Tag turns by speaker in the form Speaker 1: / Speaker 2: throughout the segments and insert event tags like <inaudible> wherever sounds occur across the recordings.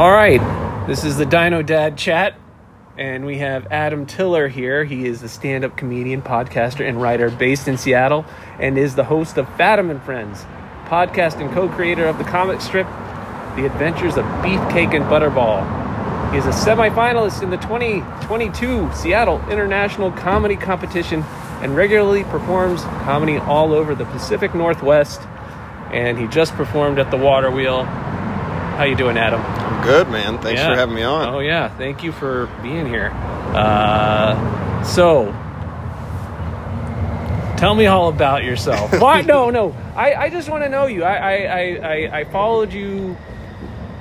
Speaker 1: All right, this is the Dino Dad chat, and we have Adam Tiller here. He is a stand up comedian, podcaster, and writer based in Seattle and is the host of Fadam and Friends, podcast and co creator of the comic strip The Adventures of Beefcake and Butterball. He is a semifinalist in the 2022 Seattle International Comedy Competition and regularly performs comedy all over the Pacific Northwest. And he just performed at the Water Wheel. How you doing, Adam?
Speaker 2: I'm good, man. Thanks
Speaker 1: Yeah.
Speaker 2: for having me on.
Speaker 1: Oh yeah, thank you for being here. Uh, so, tell me all about yourself. <laughs> Why? No, no. I, I just want to know you. I, I, I, I, followed you.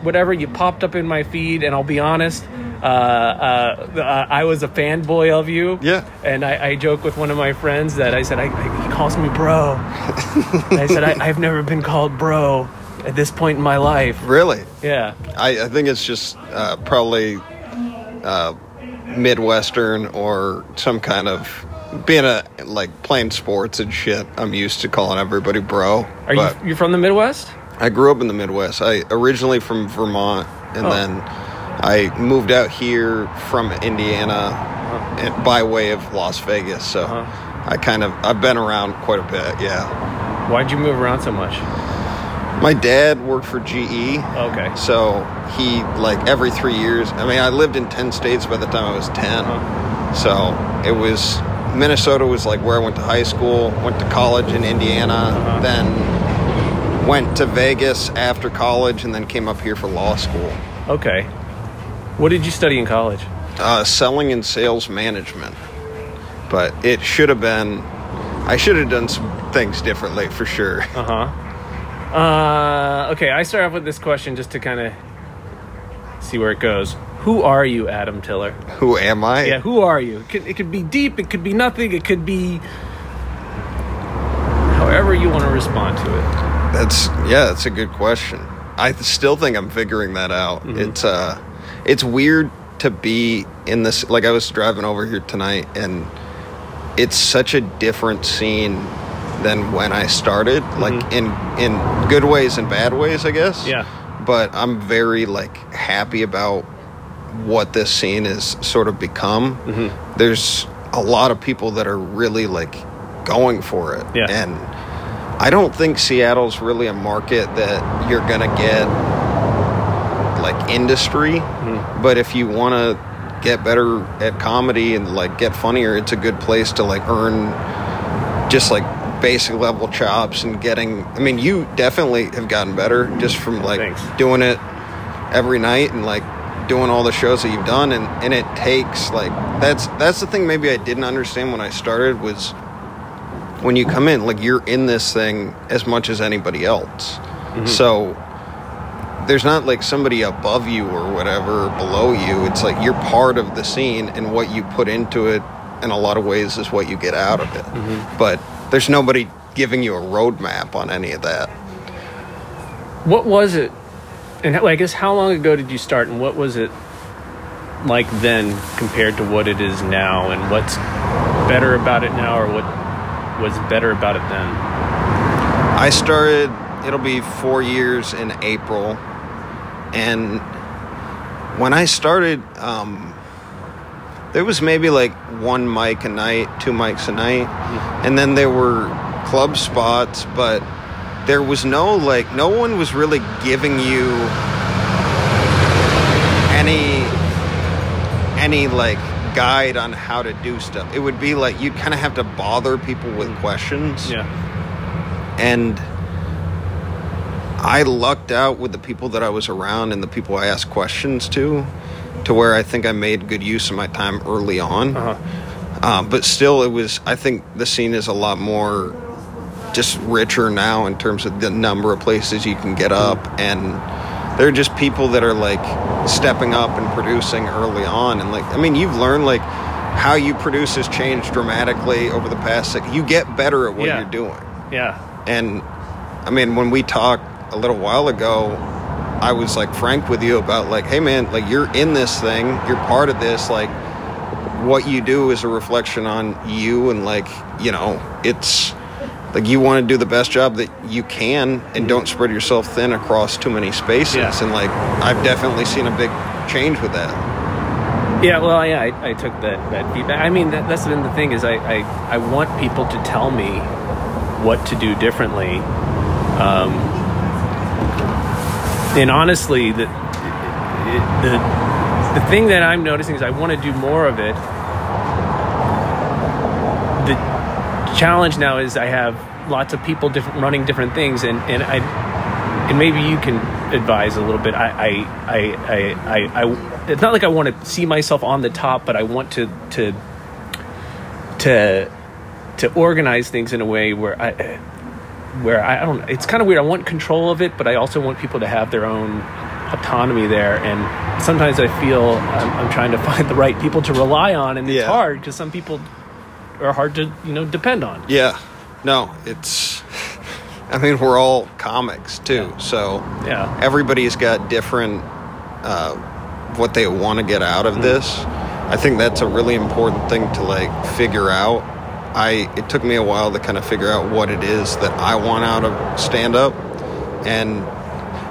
Speaker 1: Whatever you popped up in my feed, and I'll be honest. Uh, uh, uh, I was a fanboy of you.
Speaker 2: Yeah.
Speaker 1: And I, I joke with one of my friends that I said I, I, he calls me bro. <laughs> I said I, I've never been called bro at this point in my life.
Speaker 2: Really?
Speaker 1: Yeah.
Speaker 2: I, I think it's just uh, probably uh, Midwestern or some kind of being a like playing sports and shit. I'm used to calling everybody bro.
Speaker 1: Are you you from the Midwest?
Speaker 2: I grew up in the Midwest. I originally from Vermont, and
Speaker 1: Oh.
Speaker 2: then I moved out here from Indiana and by way of Las Vegas. So
Speaker 1: Uh-huh.
Speaker 2: I kind of I've been around quite a bit. Yeah.
Speaker 1: Why'd you move around so much?
Speaker 2: My dad worked for GE.
Speaker 1: Okay.
Speaker 2: So he like every three years. I mean, I lived in ten states by the time I was 10
Speaker 1: Uh-huh.
Speaker 2: So it was Minnesota was like where I went to high school. Went to college in Indiana.
Speaker 1: Uh-huh.
Speaker 2: Then went to Vegas after college, and then came up here for law school.
Speaker 1: Okay. What did you study in college?
Speaker 2: Uh, selling and sales management. But it should have been. I should have done some things differently for sure.
Speaker 1: Uh huh. Uh, okay, I start off with this question just to kind of see where it goes. Who are you, Adam Tiller?
Speaker 2: Who am I?
Speaker 1: Yeah, who are you? It could, it could be deep, it could be nothing, it could be however you want to respond to it.
Speaker 2: That's yeah, that's a good question. I still think I'm figuring that out. It's uh it's weird to be in this like I was driving over here tonight and it's such a different scene than when I started, like mm-hmm. in in good ways and bad ways, I guess.
Speaker 1: Yeah.
Speaker 2: But I'm very like happy about what this scene has sort of become. Mm-hmm. There's a lot of people that are really like going for it.
Speaker 1: Yeah.
Speaker 2: And I don't think Seattle's really a market that you're gonna get like industry, mm-hmm. but if you want to get better at comedy and like get funnier, it's a good place to like earn just like basic level chops and getting. I mean, you definitely have gotten better just from like
Speaker 1: Thanks.
Speaker 2: doing it every night and like doing all the shows that you've done and, and it takes like that's that's the thing maybe I didn't understand when I started was when you come in like you're in this thing as much as anybody else mm-hmm. so there's not like somebody above you or whatever below you it's like you're part of the scene and what you put into it in a lot of ways is what you get out of it mm-hmm. but there's nobody giving you a roadmap on any of that
Speaker 1: What was it? And I guess how long ago did you start, and what was it like then compared to what it is now, and what's better about it now, or what was better about it then?
Speaker 2: I started, it'll be four years in April. And when I started, um, there was maybe like one mic a night, two mics a night. Mm-hmm. And then there were club spots, but there was no, like, no one was really giving you any, any, like, guide on how to do stuff. It would be like you'd kind of have to bother people with mm-hmm. questions
Speaker 1: Yeah.
Speaker 2: and I lucked out with the people that I was around and the people I asked questions to, to where I think I made good use of my time early on.
Speaker 1: Uh-huh.
Speaker 2: Uh, but still, it was. I think the scene is a lot more just richer now in terms of the number of places you can get up, and there are just people that are like stepping up and producing early on, and like I mean, you've learned like how you produce has changed dramatically over the past. Like, you get better at what
Speaker 1: Yeah.
Speaker 2: you're doing.
Speaker 1: Yeah.
Speaker 2: And I mean, when we talked a little while ago, I was like frank with you about like, hey man, like you're in this thing, you're part of this. Like, what you do is a reflection on you, and like, you know, it's like you want to do the best job that you can and don't spread yourself thin across too many spaces
Speaker 1: Yeah.
Speaker 2: and like i've definitely seen a big change with that
Speaker 1: Yeah, well, yeah, I, I took that, that feedback. I mean, that, that's been the thing is I, I, I want people to tell me what to do differently. Um, and honestly, the, the, the thing that I'm noticing is I want to do more of it. The challenge now is I have lots of people different running different things, and, and I and maybe you can advise a little bit. I, I, I, I, I, I it's not like I want to see myself on the top, but I want to, to, to, to organize things in a way where I, where I, I don't. It's kind of weird. I want control of it, but I also want people to have their own autonomy there. And sometimes I feel I'm, I'm trying to <laughs> find the right people to rely on, and it's
Speaker 2: Yeah.
Speaker 1: hard because some people are hard to you know depend on.
Speaker 2: yeah no it's <laughs> i mean we're all comics too so
Speaker 1: Yeah.
Speaker 2: everybody's got different uh, what they want to get out of this i think that's a really important thing to like figure out i it took me a while to kind of figure out what it is that i want out of stand up and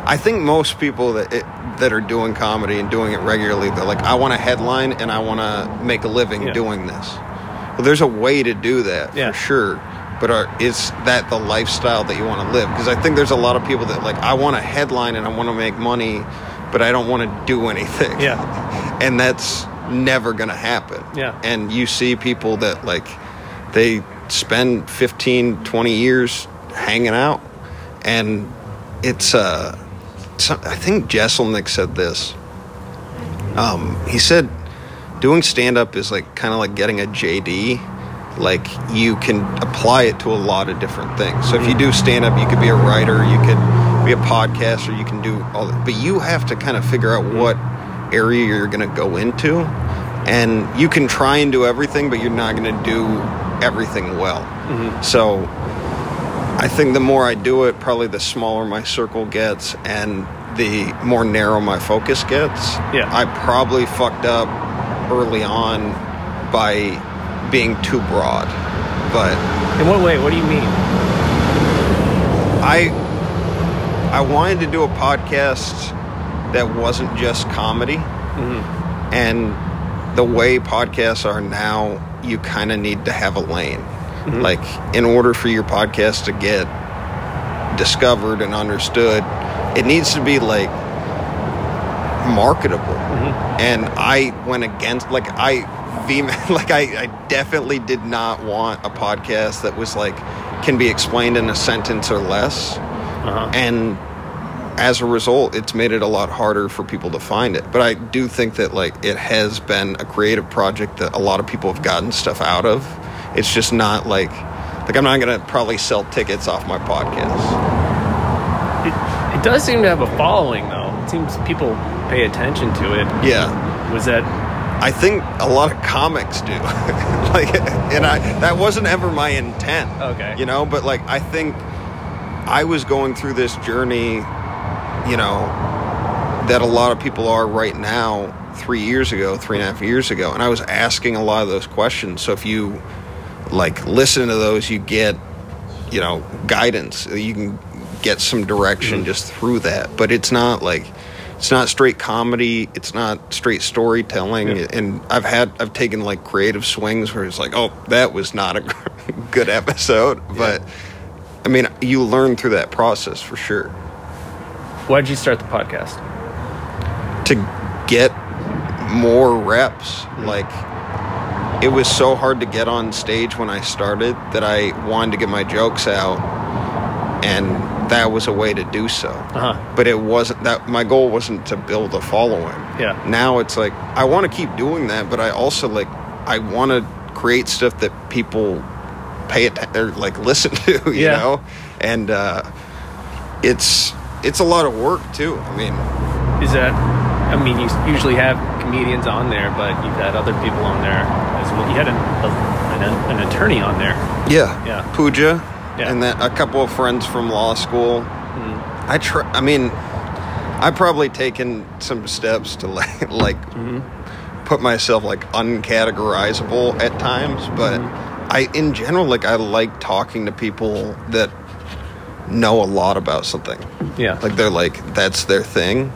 Speaker 2: i think most people that it, that are doing comedy and doing it regularly they're like i want to headline and i want to make a living
Speaker 1: Yeah.
Speaker 2: doing this well there's a way to do that
Speaker 1: Yeah.
Speaker 2: for sure but are, is that the lifestyle that you want to live because i think there's a lot of people that like i want to headline and i want to make money but i don't want to do anything
Speaker 1: Yeah.
Speaker 2: and that's never gonna happen
Speaker 1: Yeah.
Speaker 2: and you see people that like they spend 15 20 years hanging out. And it's uh i think Jeselnik said this. Um he said doing stand up is like kind of like getting a jd like you can apply it to a lot of different things. So if you do stand up you could be a writer you could be a podcaster you can do all that. But you have to kind of figure out what area you're going to go into. And you can try and do everything but you're not going to do everything well mm-hmm. so i think the more i do it probably the smaller my circle gets and the more narrow my focus gets
Speaker 1: Yeah.
Speaker 2: i probably fucked up early on by being too broad but
Speaker 1: In what way? What do you mean?
Speaker 2: I I wanted to do a podcast that wasn't just comedy. Mm-hmm. And the way podcasts are now, you kind of need to have a lane. Like in order for your podcast to get discovered and understood, it needs to be like marketable. And I went against like I vehem- <laughs> like I, I definitely did not want a podcast that was like can be explained in a sentence or less.
Speaker 1: Uh-huh.
Speaker 2: And as a result, it's made it a lot harder for people to find it. But I do think that like it has been a creative project that a lot of people have gotten stuff out of. It's just not like like I'm not gonna probably sell tickets off my podcast.
Speaker 1: It, it does seem to have a following, though. It seems people pay attention to it.
Speaker 2: Yeah.
Speaker 1: Was that?
Speaker 2: I think a lot of comics do. <laughs> like and I that wasn't ever my intent.
Speaker 1: Okay.
Speaker 2: You know, but like I think I was going through this journey, you know, that a lot of people are right now, three years ago, three and a half years ago. And I was asking a lot of those questions. So if you like listen to those, you get, you know, guidance. You can get some direction mm-hmm. just through that. But it's not like it's not straight comedy. It's not straight storytelling.
Speaker 1: Yeah.
Speaker 2: And I've had I've taken like creative swings where it's like, oh, that was not a <laughs> good episode. But I mean, you learn through that process for sure.
Speaker 1: Why did you start the podcast?
Speaker 2: to get more reps. Like it was so hard to get on stage when I started that I wanted to get my jokes out and that was a way to do so.
Speaker 1: Uh-huh.
Speaker 2: But it wasn't that my goal wasn't to build a following.
Speaker 1: Yeah.
Speaker 2: Now it's like I want to keep doing that, but I also like I want to create stuff that people pay it or like <laughs> listen to, you
Speaker 1: Yeah.
Speaker 2: know? And uh it's it's a lot of work too. I mean,
Speaker 1: Is that? I mean, you usually have comedians on there, but you've had other people on there as well. You had an, a, an, an attorney on there.
Speaker 2: Yeah.
Speaker 1: Yeah.
Speaker 2: Puja.
Speaker 1: Yeah.
Speaker 2: And then a couple of friends from law school.
Speaker 1: Mm-hmm.
Speaker 2: I try. I mean, I've probably taken some steps to like, <laughs> like
Speaker 1: Mm-hmm.
Speaker 2: put myself like uncategorizable at times, but I in general like I like talking to people that know a lot about something.
Speaker 1: Yeah.
Speaker 2: Like they're like that's their thing.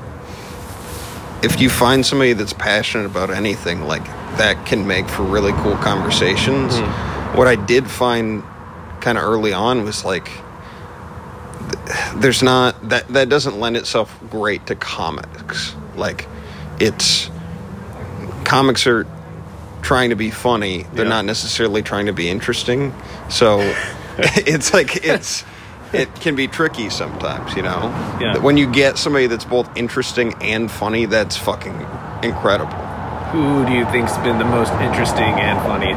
Speaker 2: If you find somebody that's passionate about anything, like that can make for really cool conversations.
Speaker 1: Mm-hmm.
Speaker 2: What I did find kind of early on was like there's not that that doesn't lend itself great to comics. Like it's comics are trying to be funny. They're
Speaker 1: Yeah.
Speaker 2: not necessarily trying to be interesting. So <laughs> <laughs> it's like it's it can be tricky sometimes, you know.
Speaker 1: Yeah.
Speaker 2: When you get somebody that's both interesting and funny, that's fucking incredible.
Speaker 1: Who do you think's been the most interesting and funny?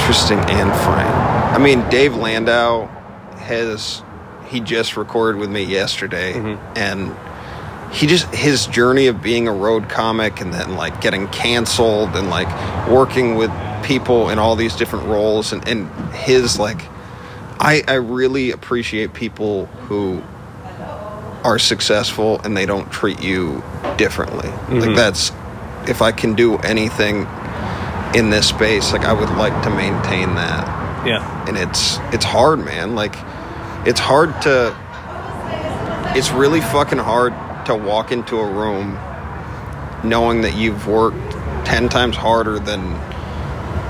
Speaker 2: Interesting and funny. I mean, Dave Landau has he just recorded with me yesterday, mm-hmm. and he just his journey of being a road comic and then like getting canceled and like working with people in all these different roles and, and his like I, I really appreciate people who are successful and they don't treat you differently. Like mm-hmm. that's if I can do anything in this space, like I would like to maintain that.
Speaker 1: Yeah.
Speaker 2: And it's it's hard, man. Like it's hard to it's really fucking hard to walk into a room knowing that you've worked 10 times harder than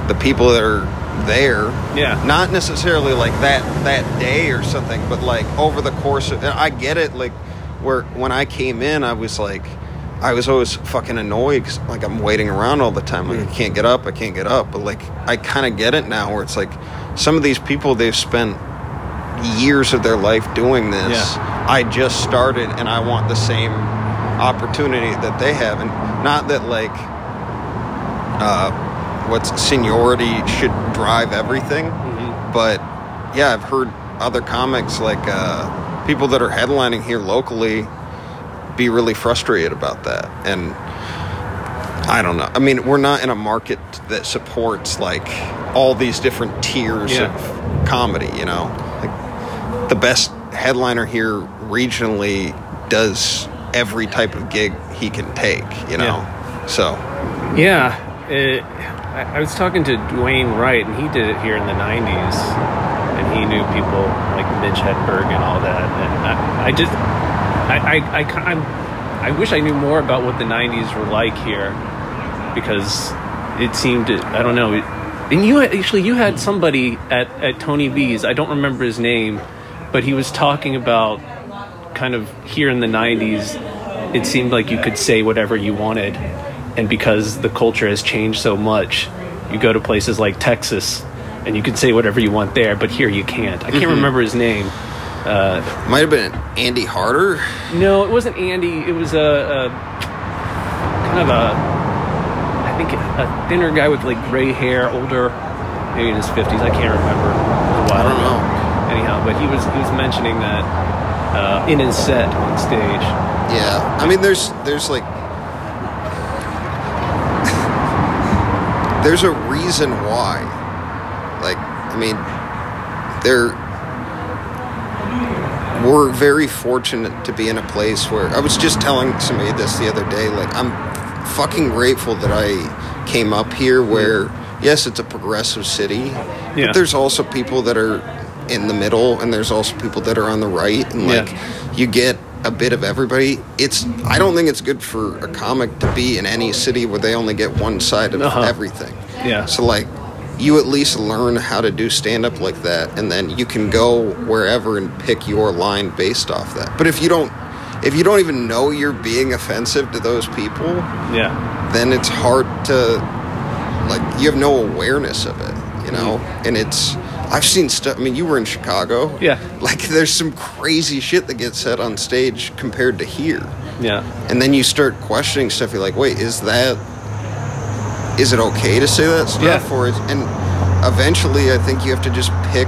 Speaker 2: the people that are there.
Speaker 1: Yeah.
Speaker 2: not necessarily like that that day or something but like over the course of i get it like where when i came in i was like i was always fucking annoyed 'cause, like i'm waiting around all the time. Like i can't get up i can't get up. But like i kind of get it now where it's like some of these people they've spent years of their life doing this.
Speaker 1: Yeah.
Speaker 2: i just started and i want the same opportunity that they have. And not that like uh what's seniority should drive everything. But yeah i've heard other comics like uh people that are headlining here locally be really frustrated about that. And i don't know. I mean we're not in a market that supports like all these different tiers
Speaker 1: Yeah.
Speaker 2: of comedy you know? Like the best headliner here regionally does every type of gig he can take you know? So.
Speaker 1: Yeah, it, I, I was talking to Dwayne Wright, and he did it here in the '90s, and he knew people like Mitch Hedberg and all that. And I, I just, I, I, I, I wish I knew more about what the '90s were like here, because it seemed, I don't know. It, and you actually, you had somebody at at Tony V's. I don't remember his name, but he was talking about kind of here in the 90s it seemed like you could say whatever you wanted and because the culture has changed so much you go to places like texas and you can say whatever you want there but here you can't. I can't remember his name.
Speaker 2: Might have been andy harder?
Speaker 1: No it wasn't andy. It was a, a kind of a i think a thinner guy with like gray hair older maybe in his 50s i can't remember.
Speaker 2: I don't know.
Speaker 1: anyhow but he was he was mentioning that uh, in his set on stage.
Speaker 2: Yeah, I mean, there's there's like there's a reason why. Like, I mean, there we're very fortunate to be in a place where I was just telling somebody this the other day. Like, I'm fucking grateful that I came up here. Where yes, it's a progressive city,
Speaker 1: Yeah.
Speaker 2: but there's also people that are in the middle, and there's also people that are on the right, and
Speaker 1: Yeah.
Speaker 2: like you get bit of everybody. It's I don't think it's good for a comic to be in any city where they only get one side of
Speaker 1: Uh-huh.
Speaker 2: everything.
Speaker 1: Yeah.
Speaker 2: So like you at least learn how to do stand up like that and then you can go wherever and pick your line based off that. But if you don't if you don't even know you're being offensive to those people,
Speaker 1: yeah
Speaker 2: then it's hard to like you have no awareness of it, you know? And it's I've seen stuff I mean you were in Chicago.
Speaker 1: Yeah.
Speaker 2: Like there's some crazy shit that gets said on stage compared to here.
Speaker 1: yeah
Speaker 2: And then you start questioning stuff. You're like, wait, is that is it okay to say that stuff?
Speaker 1: Yeah.
Speaker 2: Or is, and eventually, I think you have to just pick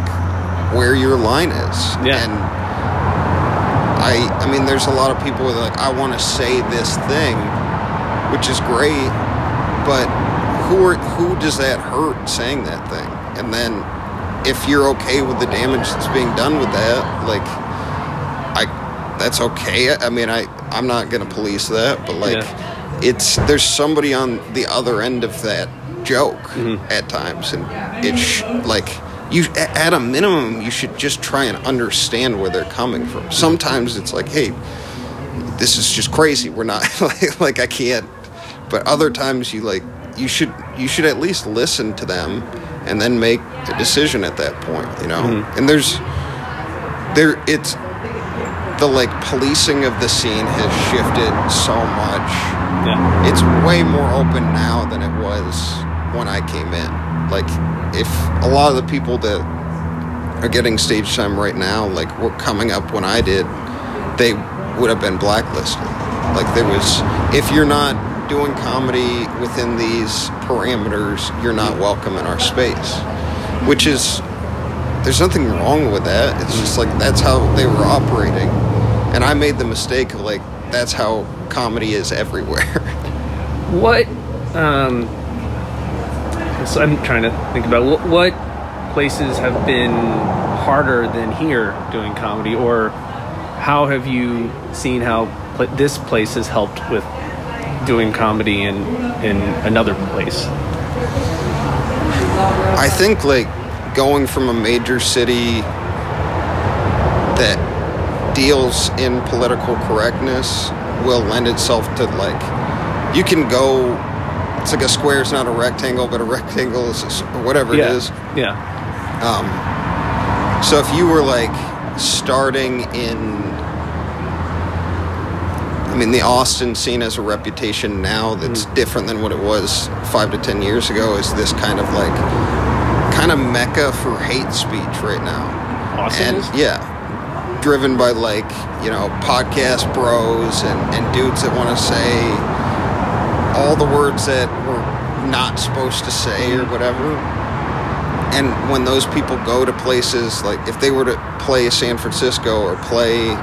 Speaker 2: where your line is.
Speaker 1: Yeah.
Speaker 2: And I, I mean, there's a lot of people that are like, I want to say this thing, which is great, but who are, who does that hurt saying that thing? And then if you're okay with the damage that's being done with that, like I that's okay. I mean, I I'm not gonna police that, but like
Speaker 1: Yeah.
Speaker 2: it's there's somebody on the other end of that joke mm-hmm. at times, and it's like you at a minimum you should just try and understand where they're coming from. Sometimes it's like, hey, this is just crazy. We're not <laughs> like, like I can't. But other times you like you should you should at least listen to them and then make a decision at that point. You know, mm-hmm. and there's there it's the like policing of the scene has shifted so much
Speaker 1: Yeah.
Speaker 2: it's way more open now than it was when I came in. Like, if a lot of the people that are getting stage time right now, like, were coming up when I did, they would have been blacklisted. Like, there was, if you're not doing comedy within these parameters, you're not welcome in our space. Which is, there's nothing wrong with that. It's just like, that's how they were operating. And I made the mistake of, like, that's how comedy is everywhere. <laughs>
Speaker 1: What? Um, so I'm trying to think about what, places have been harder than here doing comedy, or how have you seen how this place has helped with doing comedy in in another place?
Speaker 2: I think like going from a major city that deals in political correctness will lend itself to like you can go it's like a square is not a rectangle but a rectangle is a whatever
Speaker 1: yeah.
Speaker 2: it is
Speaker 1: Yeah.
Speaker 2: um, so if you were like starting in I mean the Austin scene has a reputation now that's mm. different than what it was five to ten years ago is this kind of like kind of mecca for hate speech right now.
Speaker 1: Austin
Speaker 2: and
Speaker 1: is?
Speaker 2: yeah driven by like you know podcast bros and, and dudes that want to say all the words that we're not supposed to say or mm. whatever. And when those people go to places like if they were to play San Francisco or play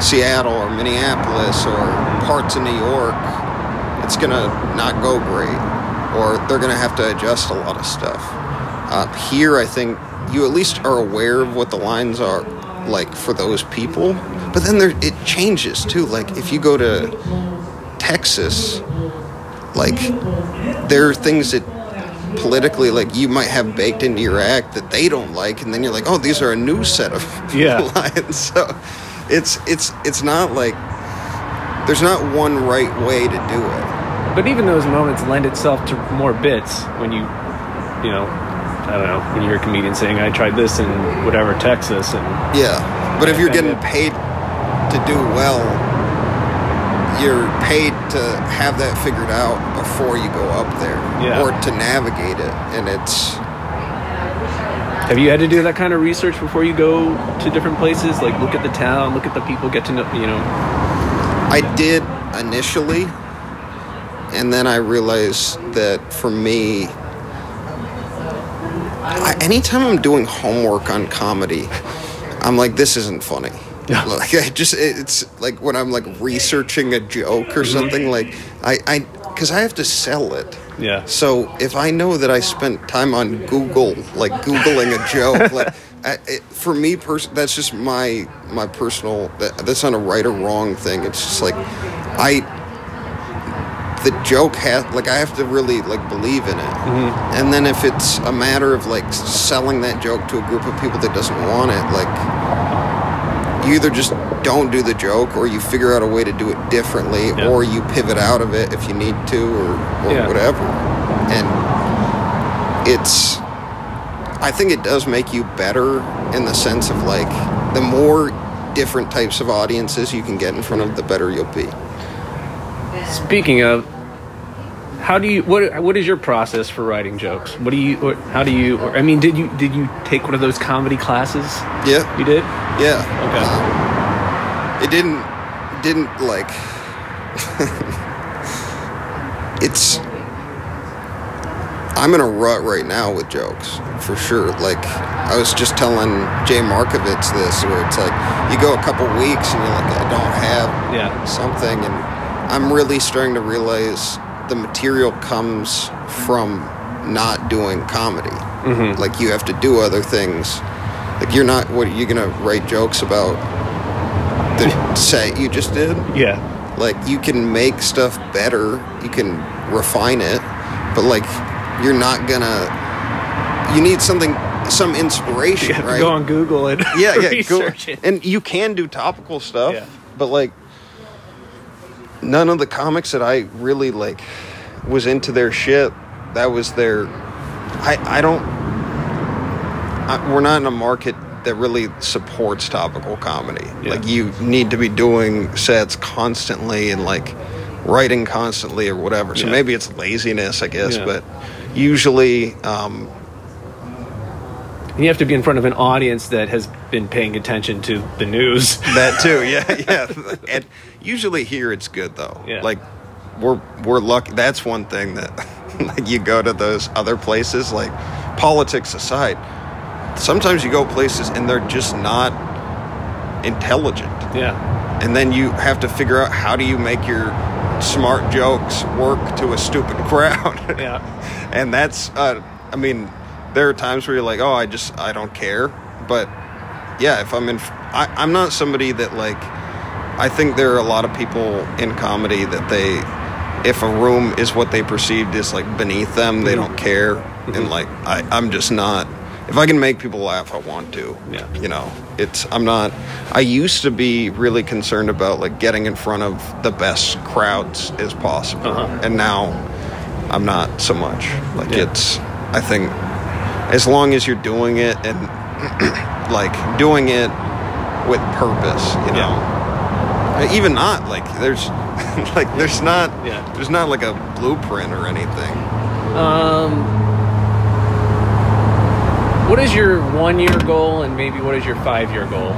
Speaker 2: Seattle or Minneapolis or parts of New York, it's gonna not go great, or they're gonna have to adjust a lot of stuff. Uh, here, I think you at least are aware of what the lines are like for those people, but then there it changes too. Like if you go to Texas, like there are things that politically like you might have baked into your act that they don't like and then you're like oh these are a new set of <laughs>
Speaker 1: Yeah.
Speaker 2: lines <laughs> so it's it's it's not like there's not one right way to do it
Speaker 1: But even those moments lend itself to more bits when you, you know, I don't know, when you hear a comedian saying, "I tried this in whatever Texas," and
Speaker 2: yeah but if you're getting paid to do well you're paid to have that figured out before you go up there
Speaker 1: Yeah.
Speaker 2: or to navigate it and it's
Speaker 1: have you had to do that kind of research before you go to different places? Like look at the town, look at the people, get to know, you know.
Speaker 2: I did initially, and then I realized that for me, I, anytime I'm doing homework on comedy, I'm like, this isn't funny.
Speaker 1: Yeah. <laughs>
Speaker 2: Like I just, it's like when I'm like researching a joke or mm-hmm. something. Like I, I, because I have to sell it.
Speaker 1: Yeah.
Speaker 2: So if I know that I spent time on Google, like googling a joke, like <laughs> I, it, for me, pers- that's just my my personal. That, that's not a right or wrong thing. It's just like I. The joke has like I have to really like believe in it, mm-hmm. and then if it's a matter of like selling that joke to a group of people that doesn't want it, like you either just don't do the joke or you figure out a way to do it differently
Speaker 1: Yeah.
Speaker 2: or you pivot out of it if you need to or, or
Speaker 1: Yeah.
Speaker 2: whatever and it's i think it does make you better in the sense of like the more different types of audiences you can get in front of the better you'll be
Speaker 1: Speaking of, how do you what what is your process for writing jokes? What do you what, how do you? Or, I mean, did you did you take one of those comedy classes?
Speaker 2: yeah
Speaker 1: You did.
Speaker 2: yeah
Speaker 1: Okay.
Speaker 2: Um, it didn't didn't like <laughs> it's I'm in a rut right now with jokes for sure. Like I was just telling Jay Markovitz this, where it's like you go a couple weeks and you're like, I don't have
Speaker 1: Yeah.
Speaker 2: something, and I'm really starting to realize the material comes from not doing comedy.
Speaker 1: Mm-hmm.
Speaker 2: Like you have to do other things. Like you're not what you're gonna write jokes about the <laughs> set you just did.
Speaker 1: Yeah.
Speaker 2: Like you can make stuff better, you can refine it, but like you're not gonna. You need something, some inspiration,
Speaker 1: You have
Speaker 2: right?
Speaker 1: go on Google and
Speaker 2: yeah, yeah, <laughs> go,
Speaker 1: it.
Speaker 2: and you can do topical stuff,
Speaker 1: Yeah.
Speaker 2: but like none of the comics that I really like was into their shit. That was their. I I don't. I, we're not in a market that really supports topical comedy.
Speaker 1: Yeah.
Speaker 2: Like you need to be doing sets constantly and like writing constantly or whatever. So
Speaker 1: Yeah.
Speaker 2: maybe it's laziness, I guess,
Speaker 1: Yeah.
Speaker 2: but usually. um
Speaker 1: And you have to be in front of an audience that has been paying attention to the news. <laughs>
Speaker 2: That too, <laughs> yeah, yeah. And usually here it's good though.
Speaker 1: Yeah.
Speaker 2: Like we're we're lucky. That's one thing that <laughs> like you go to those other places, like politics aside. Sometimes you go places and they're just not intelligent,
Speaker 1: yeah.
Speaker 2: and then you have to figure out how do you make your smart jokes work to a stupid crowd.
Speaker 1: Yeah.
Speaker 2: and that's uh, i mean there are times where you're like oh i just i don't care. But yeah if i'm in I, i'm not somebody that like i think there are a lot of people in comedy that they if a room is what they perceived is like beneath them they don't care. And like I, i'm just not if i can make people laugh i want to.
Speaker 1: Yeah.
Speaker 2: you know it's i'm not i used to be really concerned about like getting in front of the best crowds as possible.
Speaker 1: Uh-huh.
Speaker 2: and now i'm not so much. Like
Speaker 1: Yeah.
Speaker 2: it's i think as long as you're doing it and <clears throat> like doing it with purpose you know even not like there's <laughs> like there's not
Speaker 1: Yeah.
Speaker 2: there's not like a blueprint or anything
Speaker 1: Um, what is your one year goal and maybe what is your five year goal?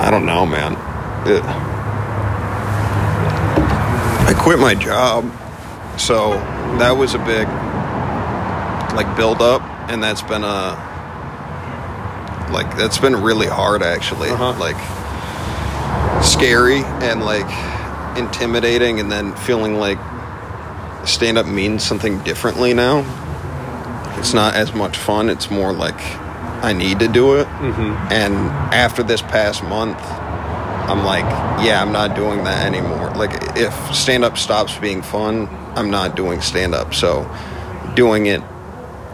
Speaker 2: I don't know, man. It- I quit my job, so that was a big like build up, and that's been a like that's been really hard actually.
Speaker 1: Uh-huh.
Speaker 2: Like scary and like intimidating, and then feeling like stand up means something differently now. It's not as much fun. It's more like I need to do it.
Speaker 1: Mm-hmm.
Speaker 2: And after this past month, I'm like, yeah, I'm not doing that anymore. Like, if stand up stops being fun, I'm not doing stand up. So, doing it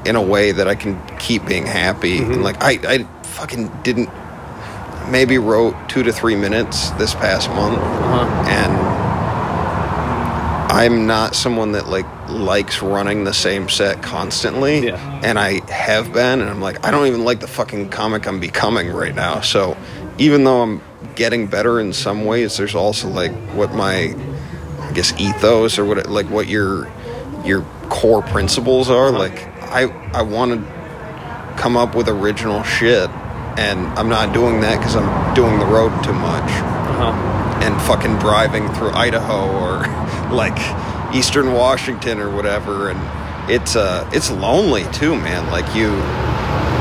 Speaker 2: in a way that I can keep being happy. And like, I, I fucking didn't, maybe wrote two to three minutes this past month.
Speaker 1: Uh-huh.
Speaker 2: And I'm not someone that like likes running the same set constantly.
Speaker 1: Yeah.
Speaker 2: And I have been and I'm like I don't even like the fucking comic I'm becoming right now. So even though I'm getting better in some ways, there's also like what my guess ethos or what it, like what your your core principles are. Like I I want to come up with original shit and I'm not doing that cuz I'm doing the road too much
Speaker 1: Uh-huh.
Speaker 2: and fucking driving through Idaho or <laughs> like Eastern Washington or whatever and it's uh it's lonely too man like you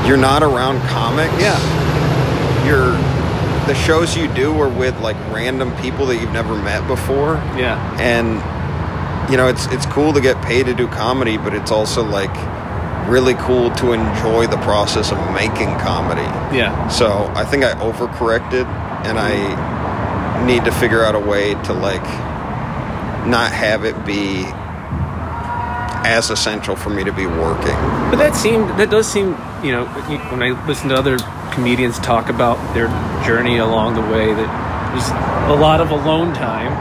Speaker 2: you're not around comics
Speaker 1: Yeah.
Speaker 2: you're the shows you do are with like random people that you've never met before
Speaker 1: Yeah.
Speaker 2: and you know it's it's cool to get paid to do comedy but it's also like really cool to enjoy the process of making comedy
Speaker 1: Yeah.
Speaker 2: so I think I overcorrected, and I need to figure out a way to like not have it be as essential for me to be working.
Speaker 1: But that seemed that does seem you know when I listen to other comedians talk about their journey along the way that there's a lot of alone time,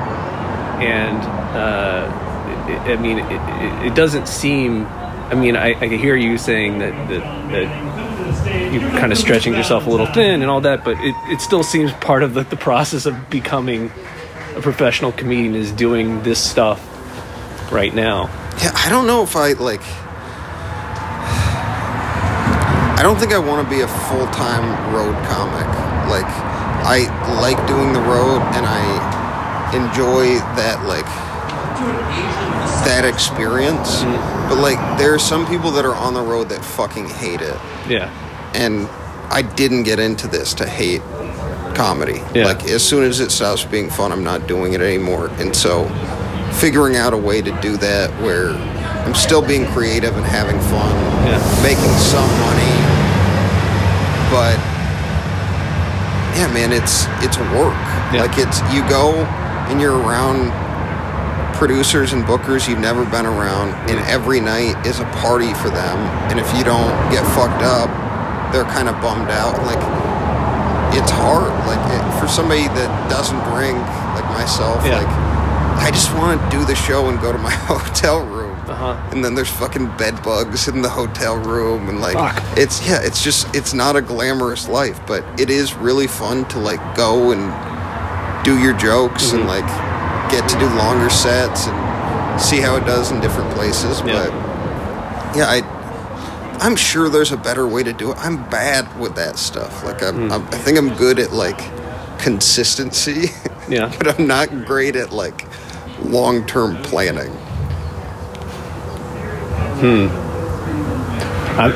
Speaker 1: and uh, it, I mean it, it, it doesn't seem. I mean I, I hear you saying that that, that you're kind of stretching yourself a little thin and all that, but it, it still seems part of the, the process of becoming a professional comedian is doing this stuff right now.
Speaker 2: Yeah, I don't know if I like. I don't think I want to be a full time road comic. Like, I like doing the road, and I enjoy that like that experience. Mm-hmm. But like, there are some people that are on the road that fucking hate it.
Speaker 1: Yeah.
Speaker 2: and I didn't get into this to hate comedy.
Speaker 1: Yeah.
Speaker 2: Like as soon as it stops being fun, I'm not doing it anymore. And so figuring out a way to do that where I'm still being creative and having fun,
Speaker 1: Yeah.
Speaker 2: making some money, but yeah, man, it's it's work.
Speaker 1: Yeah.
Speaker 2: Like it's you go and you're around producers and bookers you've never been around, and every night is a party for them. And if you don't get fucked up, they're kind of bummed out. Like it's hard. Like it, for somebody that doesn't drink, like myself,
Speaker 1: Yeah.
Speaker 2: like I just want to do the show and go to my <laughs> hotel room.
Speaker 1: Uh-huh.
Speaker 2: And then there's fucking bed bugs in the hotel room, and like
Speaker 1: Fuck.
Speaker 2: it's yeah, it's just it's not a glamorous life, but it is really fun to like go and do your jokes
Speaker 1: Mm-hmm.
Speaker 2: and like get to do longer sets and see how it does in different places.
Speaker 1: Yeah.
Speaker 2: But yeah, I I'm sure there's a better way to do it. I'm bad with that stuff. Like I'm,
Speaker 1: Hmm.
Speaker 2: I'm I think I'm good at like consistency,
Speaker 1: Yeah. <laughs>
Speaker 2: but I'm not great at like long term planning.
Speaker 1: I,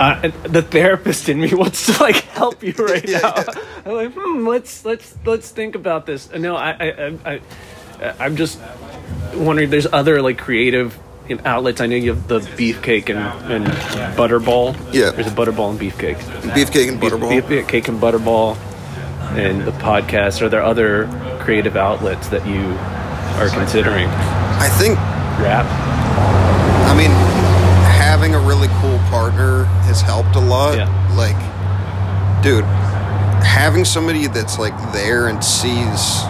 Speaker 1: I, I, the therapist in me <laughs> wants to like help you right
Speaker 2: Yeah,
Speaker 1: now.
Speaker 2: yeah. <laughs> <laughs>
Speaker 1: I'm like, hmm, let's let's let's think about this. No, I, I, I, I I'm just wondering. There's other like creative outlets. I know you have the beefcake and and butterball.
Speaker 2: Yeah.
Speaker 1: there's a butterball and beefcake.
Speaker 2: Beefcake and butterball.
Speaker 1: Beefcake and butterball, and the podcast. Are there other creative outlets that you are considering?
Speaker 2: I think
Speaker 1: Rap.
Speaker 2: I mean, having a really cool partner has helped a lot.
Speaker 1: Yeah.
Speaker 2: Like, dude, having somebody that's like there and sees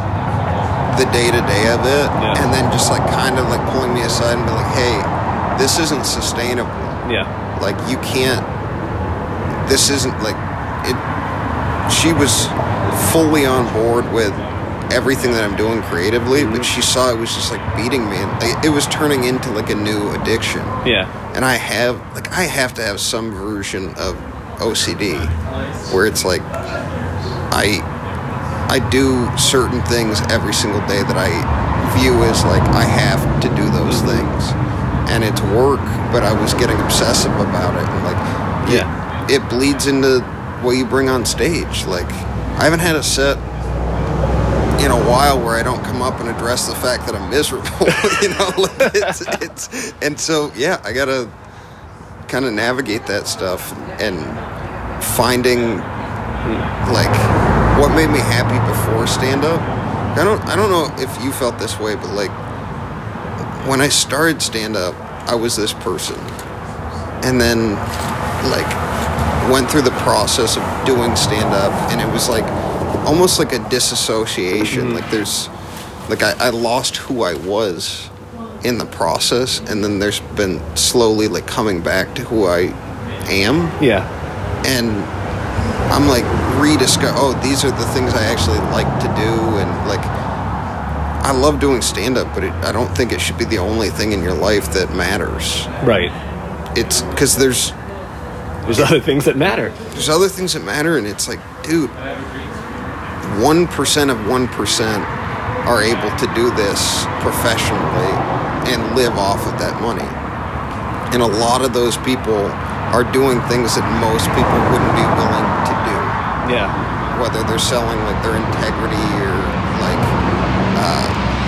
Speaker 2: the day to day of it,
Speaker 1: Yeah.
Speaker 2: and then just like kind of like pulling me aside and be like, hey, this isn't sustainable.
Speaker 1: Yeah.
Speaker 2: Like, you can't, this isn't like, it, she was fully on board with everything that I'm doing creatively, but mm-hmm. she saw it was just like beating me, and like, it was turning into like a new addiction.
Speaker 1: Yeah.
Speaker 2: and I have like I have to have some version of OCD where it's like I I do certain things every single day that I view as like I have to do those mm-hmm. things. And it's work but I was getting obsessive about it and like
Speaker 1: Yeah.
Speaker 2: it, it bleeds into what you bring on stage. Like I haven't had a set in a while where I don't come up and address the fact that I'm miserable, <laughs> you know, <laughs> it's, it's, and so, yeah, I gotta kind of navigate that stuff and finding like what made me happy before stand up. I don't, I don't know if you felt this way, but like when I started stand up, I was this person, and then like went through the process of doing stand up, and it was like almost like a disassociation. Mm-hmm. Like there's like I, I lost who I was in the process, and then there's been slowly like coming back to who I am,
Speaker 1: Yeah.
Speaker 2: and I'm like rediscover. Oh, these are the things I actually like to do, and like I love doing stand up, but it, I don't think it should be the only thing in your life that matters.
Speaker 1: Right.
Speaker 2: It's because there's
Speaker 1: There's other things that matter.
Speaker 2: there's other things that matter, and it's like, dude, one percent of one percent are able to do this professionally and live off of that money, and a lot of those people are doing things that most people wouldn't be willing to do.
Speaker 1: Yeah.
Speaker 2: whether they're selling like their integrity or like uh,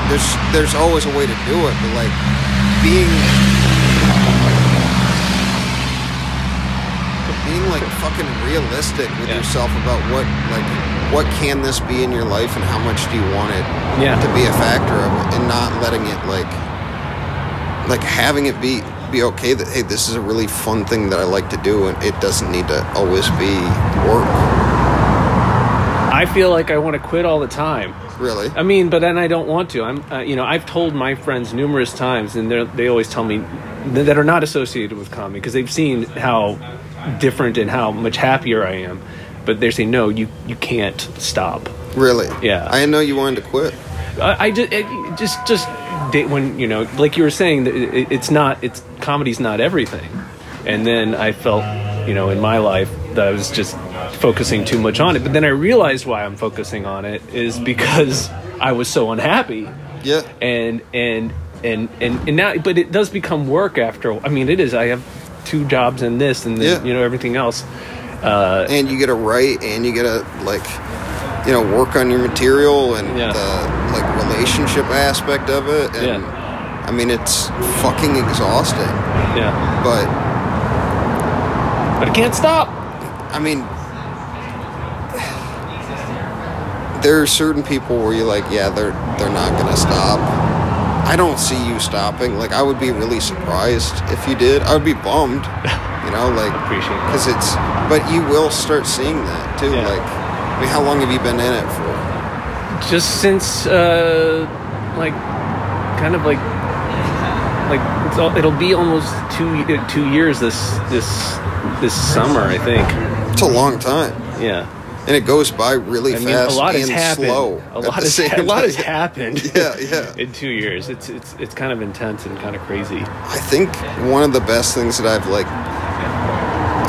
Speaker 2: there's there's always a way to do it, but like being being like fucking realistic with
Speaker 1: Yeah.
Speaker 2: yourself about what like what can this be in your life and how much do you want it
Speaker 1: Yeah.
Speaker 2: to be a factor of it and not letting it like like having it be be okay that hey this is a really fun thing that I like to do and it doesn't need to always be work
Speaker 1: I feel like I want to quit all the time.
Speaker 2: really
Speaker 1: I mean, but then I don't want to. I'm, uh, you know, I've told my friends numerous times, and they're- they always tell me that are not associated with comedy because they've seen how different and how much happier I am. But they're saying no, you you can't stop.
Speaker 2: Really?
Speaker 1: Yeah.
Speaker 2: I didn't know you wanted to quit.
Speaker 1: I, I just it, just just when you know, like you were saying, it, it's not it's comedy's not everything. And then I felt, you know, in my life that I was just focusing too much on it. But then I realized why I'm focusing on it is because I was so unhappy
Speaker 2: Yeah.
Speaker 1: and and and and, and now but it does become work after i mean it is i have two jobs and this and then,
Speaker 2: Yeah.
Speaker 1: you know everything else uh
Speaker 2: And you get to write and you get to like you know work on your material and
Speaker 1: Yeah.
Speaker 2: the like relationship aspect of it and
Speaker 1: Yeah.
Speaker 2: I mean it's fucking exhausting.
Speaker 1: yeah
Speaker 2: But
Speaker 1: but i can't stop
Speaker 2: I mean there are certain people where you're like, yeah, they're they're not gonna stop. I don't see you stopping. Like I would be really surprised if you did. I would be bummed. <laughs> You know, like
Speaker 1: Appreciate
Speaker 2: because it's. But you will start seeing that too.
Speaker 1: Yeah.
Speaker 2: Like, I mean, how long have you been in it for?
Speaker 1: just since uh like kind of like like it's all, it'll be almost two two years this this this summer I think
Speaker 2: It's a long time,
Speaker 1: yeah
Speaker 2: and it goes by really
Speaker 1: I mean
Speaker 2: fast
Speaker 1: a lot
Speaker 2: and
Speaker 1: happened
Speaker 2: slow.
Speaker 1: a lot has
Speaker 2: same <laughs>
Speaker 1: a lot has happened <laughs>
Speaker 2: Yeah, yeah.
Speaker 1: in two years it's it's it's kind of intense and kind of crazy
Speaker 2: I think one of the best things that I've like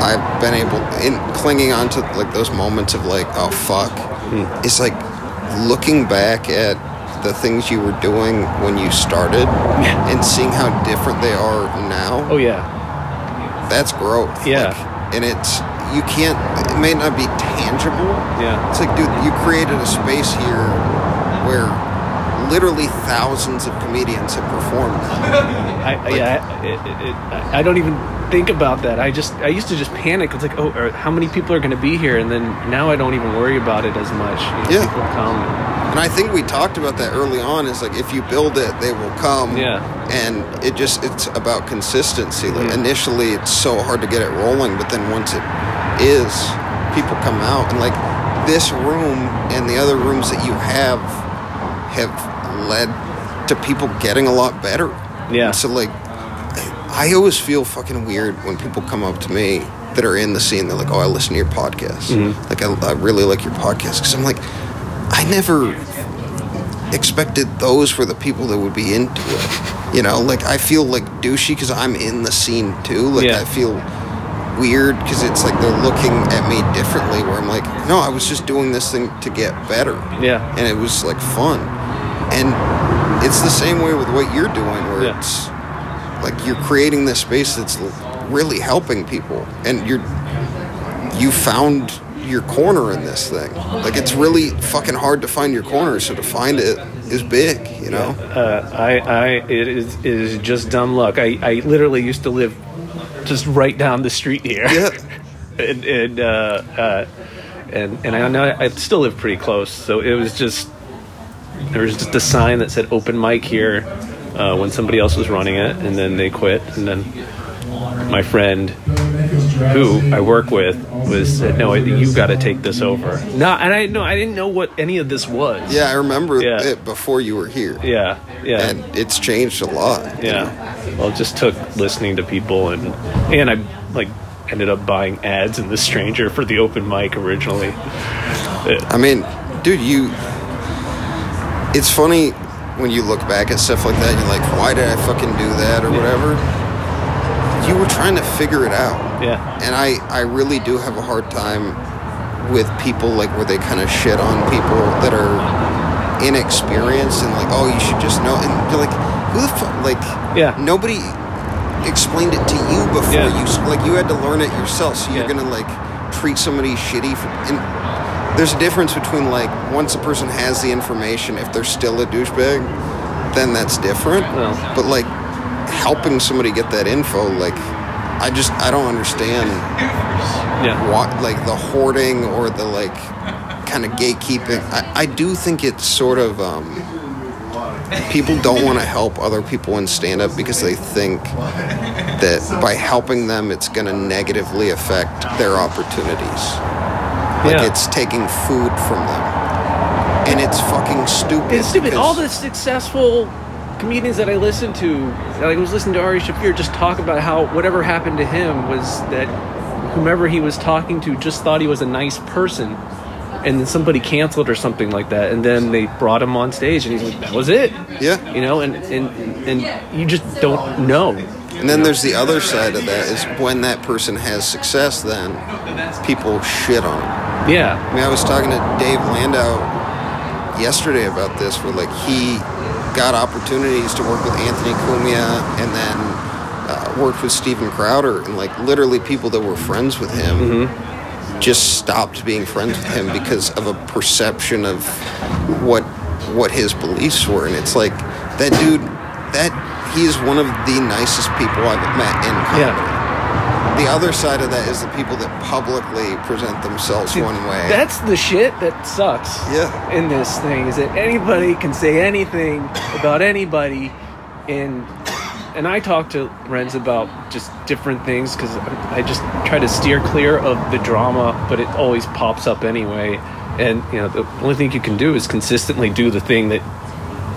Speaker 2: I've been able in clinging on to like those moments of like oh fuck. Hmm. It's like looking back at the things you were doing when you started and seeing how different they are now.
Speaker 1: Oh yeah.
Speaker 2: That's growth.
Speaker 1: Yeah.
Speaker 2: Like, and it's you can't it may not be tangible.
Speaker 1: Yeah.
Speaker 2: It's like dude you created a space here where literally thousands of comedians have performed.
Speaker 1: I, I yeah I, it, it, I don't even think about that I just I used to just panic it's like oh or how many people are going to be here and then now I don't even worry about it as much you know,
Speaker 2: Yeah.
Speaker 1: people come
Speaker 2: And I think we talked about that early on. Is like if you build it, they will come.
Speaker 1: Yeah.
Speaker 2: And it just it's about consistency. Like
Speaker 1: Yeah.
Speaker 2: initially, it's so hard to get it rolling, but then once it is, people come out and like this room and the other rooms that you have have led to people getting a lot better.
Speaker 1: Yeah.
Speaker 2: So like, I always feel fucking weird when people come up to me that are in the scene. They're like, "Oh, I listen to your podcast.
Speaker 1: Mm-hmm.
Speaker 2: Like, I, I really like your podcast." Because I'm like, I never expected those were the people that would be into it. You know, like I feel like douchey because I'm in the scene too. Like
Speaker 1: Yeah.
Speaker 2: I feel weird because it's like they're looking at me differently. Where I'm like, no, I was just doing this thing to get better
Speaker 1: yeah
Speaker 2: and it was like fun. And it's the same way with what you're doing, where
Speaker 1: Yeah.
Speaker 2: it's like you're creating this space that's really helping people, and you're you found your corner in this thing. Like it's really fucking hard to find your corner, so to find it is big, you know.
Speaker 1: uh, I, I, it is, it is just dumb luck. I, I literally used to live just right down the street here.
Speaker 2: Yeah. <laughs>
Speaker 1: and and uh, uh, and and I know I still live pretty close, so it was just there was just a sign that said "open mic" here uh, when somebody else was running it, and then they quit, and then my friend who I work with was said, "No, you got to take this over." No, and I no, I didn't know what any of this was.
Speaker 2: Yeah, I remember
Speaker 1: Yeah.
Speaker 2: it before you were here,
Speaker 1: yeah, yeah.
Speaker 2: and it's changed a lot. you know?
Speaker 1: Yeah. Well, it just took listening to people and and I like ended up buying ads in The Stranger for the open mic originally.
Speaker 2: I mean, dude, you. It's funny when you look back at stuff like that. You're like, why did I fucking do that or whatever? You were trying to figure it out,
Speaker 1: yeah.
Speaker 2: and I I really do have a hard time with people like where they kind of shit on people that are inexperienced and like, oh, you should just know. And you're like, who the fuck? Like,
Speaker 1: Yeah.
Speaker 2: nobody explained it to you before
Speaker 1: Yeah.
Speaker 2: you like you had to learn it yourself. So you're
Speaker 1: Yeah.
Speaker 2: gonna like treat somebody shitty for. And there's a difference between like once a person has the information, if they're still a douchebag, then that's different. But like helping somebody get that info, like I just I don't understand
Speaker 1: Yeah.
Speaker 2: what like the hoarding or the like kind of gatekeeping. I, I do think it's sort of um, people don't want to help other people in stand up because they think that by helping them it's going to negatively affect their opportunities. Like
Speaker 1: Yeah.
Speaker 2: it's taking food from them. And it's fucking stupid.
Speaker 1: It's stupid. All the successful comedians that I listen to, like I was listening to Ari Shaffir just talk about how whatever happened to him was that whomever he was talking to just thought he was a nice person. And then somebody canceled or something like that, and then they brought him on stage, and he's like, "That was it."
Speaker 2: Yeah.
Speaker 1: you know, and and and you just don't know.
Speaker 2: And then there's the other side of that is when that person has success, then people shit on them.
Speaker 1: Yeah,
Speaker 2: I mean, I was talking to Dave Landau yesterday about this, where like he got opportunities to work with Anthony Cumia and then uh, worked with Steven Crowder, and like literally people that were friends with him just stopped being friends with him because of a perception of what what his beliefs were, and it's like that dude, that he is one of the nicest people I've met in comedy.
Speaker 1: yeah,
Speaker 2: the other side of that is the people that publicly present themselves
Speaker 1: Dude,
Speaker 2: one way.
Speaker 1: That's the shit that sucks.
Speaker 2: Yeah.
Speaker 1: In this thing is that anybody can say anything about anybody, and and I talk to Renz about just different things because I just try to steer clear of the drama, but it always pops up anyway. And you know, the only thing you can do is consistently do the thing that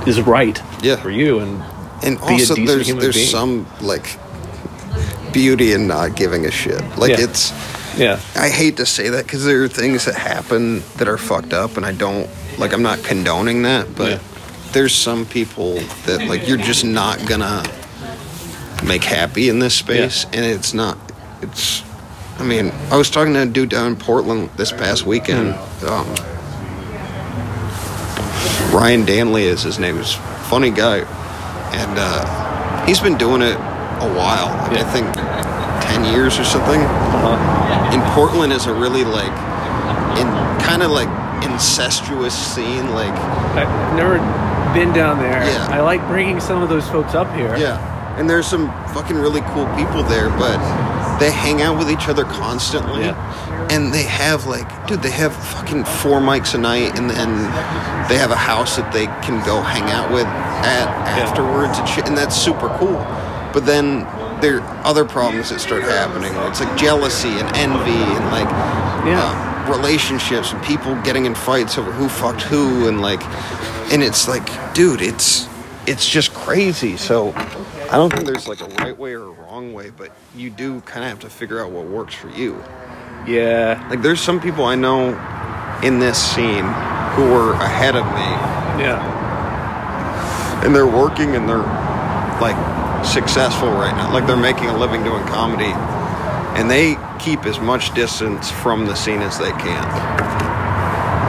Speaker 1: is right
Speaker 2: Yeah.
Speaker 1: for you, and
Speaker 2: and
Speaker 1: be a
Speaker 2: also
Speaker 1: decent
Speaker 2: there's there's
Speaker 1: being.
Speaker 2: some like beauty in not giving a shit. Like
Speaker 1: Yeah.
Speaker 2: it's
Speaker 1: yeah,
Speaker 2: I hate to say that because there are things that happen that are fucked up, and I don't like. I'm not condoning that, but
Speaker 1: Yeah.
Speaker 2: there's some people that like you're just not gonna make happy in this space, and it's not. It's. I mean, I was talking to a dude down in Portland this past weekend. Um, Ryan Danley is his name. He's a funny guy, and uh, he's been doing it a while. Like,
Speaker 1: Yeah.
Speaker 2: I think ten years or something
Speaker 1: uh-huh.
Speaker 2: in Portland is a really like in kind of like incestuous scene like
Speaker 1: I've never been down there.
Speaker 2: Yeah.
Speaker 1: I like bringing some of those folks up here.
Speaker 2: yeah and there's some fucking really cool people there but they hang out with each other constantly
Speaker 1: Yeah.
Speaker 2: and they have like dude they have fucking four mics a night and then they have a house that they can go hang out with at afterwards and shit and that's super cool but then there are other problems that start happening it's like jealousy and envy and like
Speaker 1: Yeah.
Speaker 2: uh, relationships and people getting in fights over who fucked who and like and it's like dude it's it's just crazy so i don't think there's like a right way or a wrong way but you do kind of have to figure out what works for you
Speaker 1: Yeah.
Speaker 2: like there's some people i know in this scene who were ahead of me
Speaker 1: Yeah.
Speaker 2: and they're working and they're like successful right now like they're making a living doing comedy and they keep as much distance from the scene as they can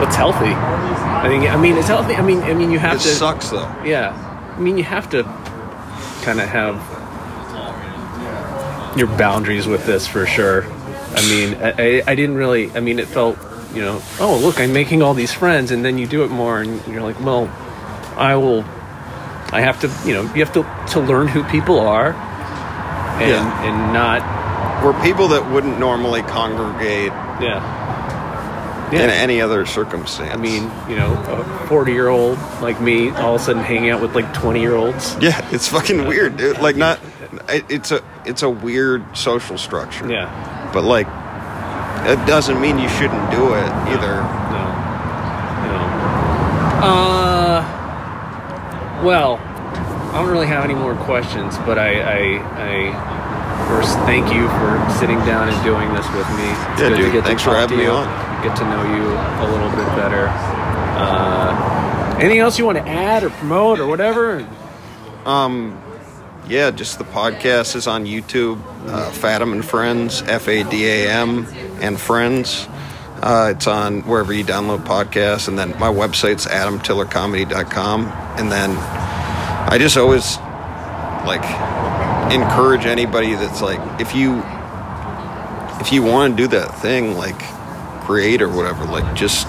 Speaker 1: It's healthy? I think. I mean, it's healthy. I mean, I mean, you have
Speaker 2: it
Speaker 1: to.
Speaker 2: sucks though
Speaker 1: Yeah. I mean, you have to kind of have your boundaries with this for sure. I mean, I, I didn't really. I mean, it felt, you know, oh look, I'm making all these friends, and then you do it more, and you're like, well, I will. I have to, you know, you have to to learn who people are, and
Speaker 2: Yeah.
Speaker 1: and not,
Speaker 2: We're people that wouldn't normally congregate
Speaker 1: yeah.
Speaker 2: in any other circumstance.
Speaker 1: I mean, you know, a 40 year old like me all of a sudden hanging out with like 20 year olds.
Speaker 2: yeah, it's fucking weird, dude. Like, not it's a it's a weird social structure.
Speaker 1: Yeah.
Speaker 2: but like, it doesn't mean you shouldn't do it either.
Speaker 1: No. No. Uh, well, I don't really have any more questions, but I, I, I first thank you for sitting down and doing this with me. It's
Speaker 2: Yeah,
Speaker 1: good
Speaker 2: dude,
Speaker 1: to get
Speaker 2: thanks
Speaker 1: to
Speaker 2: for having me on.
Speaker 1: Get to know you a little bit better. Uh, anything else you want to add or promote or whatever?
Speaker 2: Um, Yeah, just the podcast is on YouTube. Uh, Fadam and Friends, F A D A M and Friends. Uh, it's on wherever you download podcasts, and then my website's adamtillercomedy.com. And then I just always like encourage anybody that's like, if you if you want to do that thing, like create or whatever, like just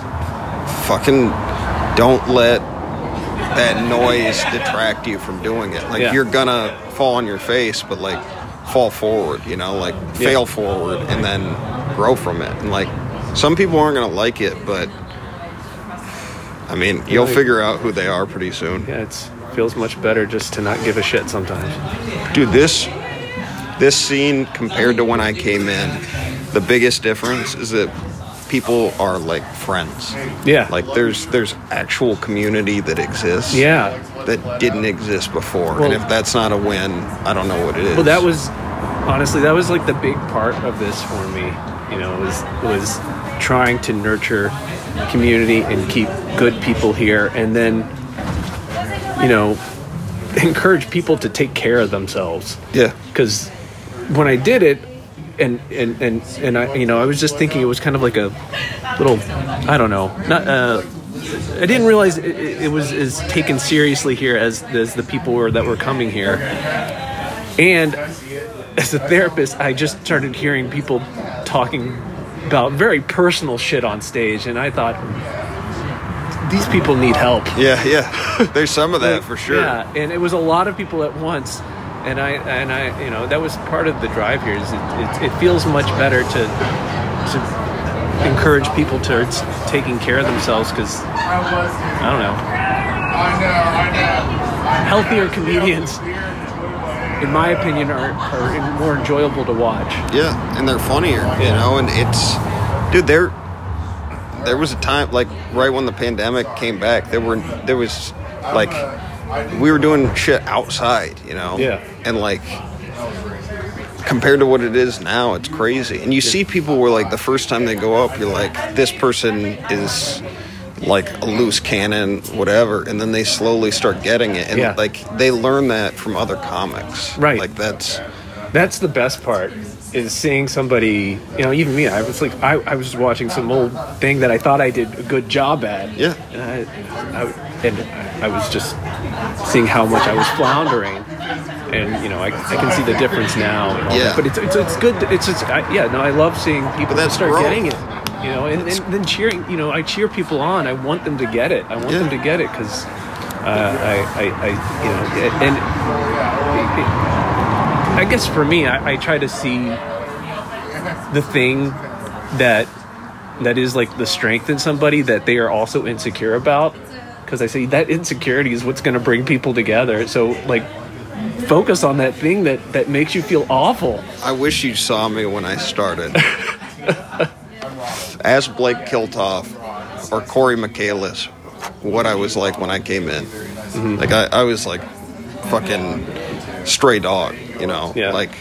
Speaker 2: fucking don't let that noise detract you from doing it. Like
Speaker 1: Yeah.
Speaker 2: you're gonna fall on your face, but like fall forward, you know, like fail forward and then grow from it. And like some people aren't gonna like it, but I mean, you'll figure out who they are pretty soon.
Speaker 1: Yeah, it feels much better just to not give a shit sometimes.
Speaker 2: Dude, this this scene compared to when I came in, the biggest difference is that people are like friends.
Speaker 1: Yeah.
Speaker 2: Like there's there's actual community that exists.
Speaker 1: yeah.
Speaker 2: that didn't exist before.
Speaker 1: Well-
Speaker 2: and if that's not a win, I don't know what it is.
Speaker 1: Well, that was honestly that was like the big part of this for me. You know, was was trying to nurture community and keep good people here, and then you know encourage people to take care of themselves.
Speaker 2: yeah,
Speaker 1: Because when I did it, and and and and I, you know, I was just thinking it was kind of like a little, I don't know, not. Uh, I didn't realize it, it was as taken seriously here as as the people were that were coming here. And as a therapist, I just started hearing people talking about very personal shit on stage, and I thought these people need help.
Speaker 2: yeah, yeah. <laughs> There's some of that for sure.
Speaker 1: Yeah, and it was a lot of people at once, and I and I you know that was part of the drive here. Is it, it, it feels much better to to encourage people to taking care of themselves because I don't know. I know, I know healthier comedians, in my opinion, are, are more enjoyable to watch.
Speaker 2: Yeah, and they're funnier, you know, and it's dude, there there was a time like right when the pandemic came back, there were there was like we were doing shit outside, you know.
Speaker 1: Yeah.
Speaker 2: And like compared to what it is now, it's crazy. And you see people where like the first time they go up, you're like, this person is like a loose cannon, whatever, and then they slowly start getting it. And
Speaker 1: Yeah.
Speaker 2: like they learn that from other comics.
Speaker 1: Right.
Speaker 2: Like that's
Speaker 1: That's the best part is seeing somebody, you know, even me. I was like, I, I was watching some old thing that I thought I did a good job at.
Speaker 2: Yeah.
Speaker 1: And I, I, and I was just seeing how much I was floundering. And you know, I, I can see the difference now.
Speaker 2: Yeah.
Speaker 1: that. But it's, it's it's good. It's just I, yeah. No, I love seeing people
Speaker 2: that's
Speaker 1: start
Speaker 2: growth.
Speaker 1: getting it. You know, and, and then cheering. You know, I cheer people on. I want them to get it. I want
Speaker 2: Yeah.
Speaker 1: them to get it because uh, I, I, I, you know, and I guess for me, I, I try to see the thing that that is like the strength in somebody that they are also insecure about. Because I say that insecurity is what's going to bring people together. So like, focus on that thing that that makes you feel awful.
Speaker 2: I wish you saw me when I started. <laughs> Ask Blake Kiltoff or Corey Michaelis what I was like when I came in.
Speaker 1: Mm-hmm.
Speaker 2: Like I, I was like fucking stray dog, you know.
Speaker 1: Yeah.
Speaker 2: Like,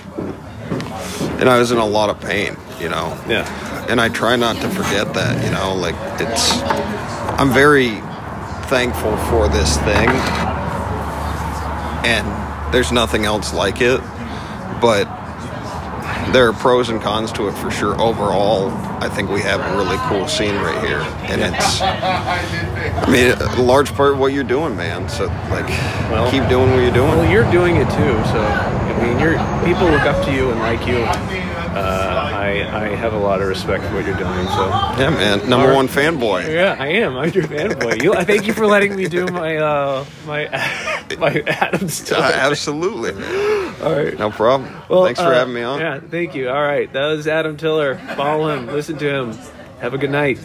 Speaker 2: and I was in a lot of pain, you know.
Speaker 1: Yeah.
Speaker 2: And I try not to forget that, you know. Like it's, I'm very thankful for this thing, and there's nothing else like it. But there are pros and cons to it for sure. Overall, I think we have a really cool scene right here, and it's. I mean, a large part of what you're doing, man. So like,
Speaker 1: Well-
Speaker 2: keep doing what you're doing.
Speaker 1: Well, you're doing it too. So I mean, you're people look up to you and like you. Uh, I I have a lot of respect for what you're doing. So
Speaker 2: yeah, man. Number one fanboy.
Speaker 1: yeah, I am. I'm your fanboy. You, I thank you for letting me do my uh my <laughs> my Adams
Speaker 2: Uh,
Speaker 1: stuff.
Speaker 2: absolutely. <laughs>
Speaker 1: All right.
Speaker 2: No problem.
Speaker 1: Well,
Speaker 2: Thanks for
Speaker 1: uh,
Speaker 2: having me on.
Speaker 1: Yeah, thank you. All right, that was Adam Tiller. Follow him, listen to him. Have a good night.